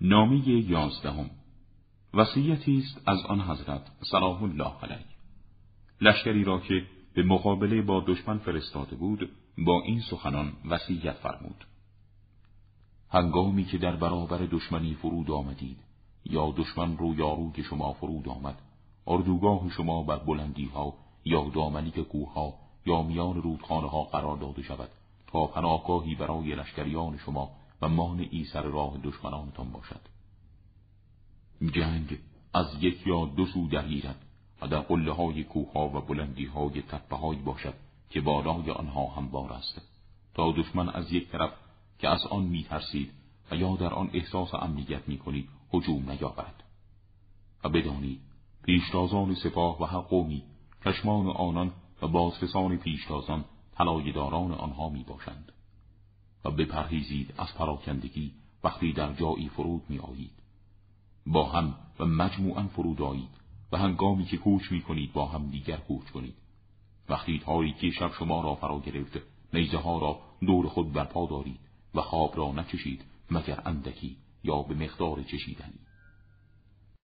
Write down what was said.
نامه یازدهم. وصیتی است از آن حضرت صلاح الله علیه. لشکری را که به مقابله با دشمن فرستاده بود با این سخنان وصیت فرمود. هنگامی که در برابر دشمنی فرود آمدید یا دشمن رو یاروی شما فرود آمد اردوگاه شما بر بلندی ها یا دامنی کوه ها یا میان رودخانه ها قرار داده شود تا پناهگاهی برای لشکریان شما و مانعی سر راه دشمنانتان باشد. جنگ از یک یا دو سو درگیرد و در قله های کوه ها و بلندی های تپه باشد که بالای آنها هموار است. تا دشمن از یک طرف که از آن می ترسید و یا در آن احساس امنیت می کنید هجوم نیاورد. و بدانید پیشتازان سپاه و هر قومی چشمان آنان و بازرسان پیشتازان طلایهداران آنها می باشند و بپرهیزید از پراکندگی وقتی در جایی فرود می آیید با هم و مجموعا فرود آیید و هنگامی که کوچ می کنید با هم دیگر کوچ کنید. وقتی تاریکی شب شما را فرا گرفت نیزه ها را دور خود برپا دارید و خواب را نچشید مگر اندکی یا به مقدار چشیدنی.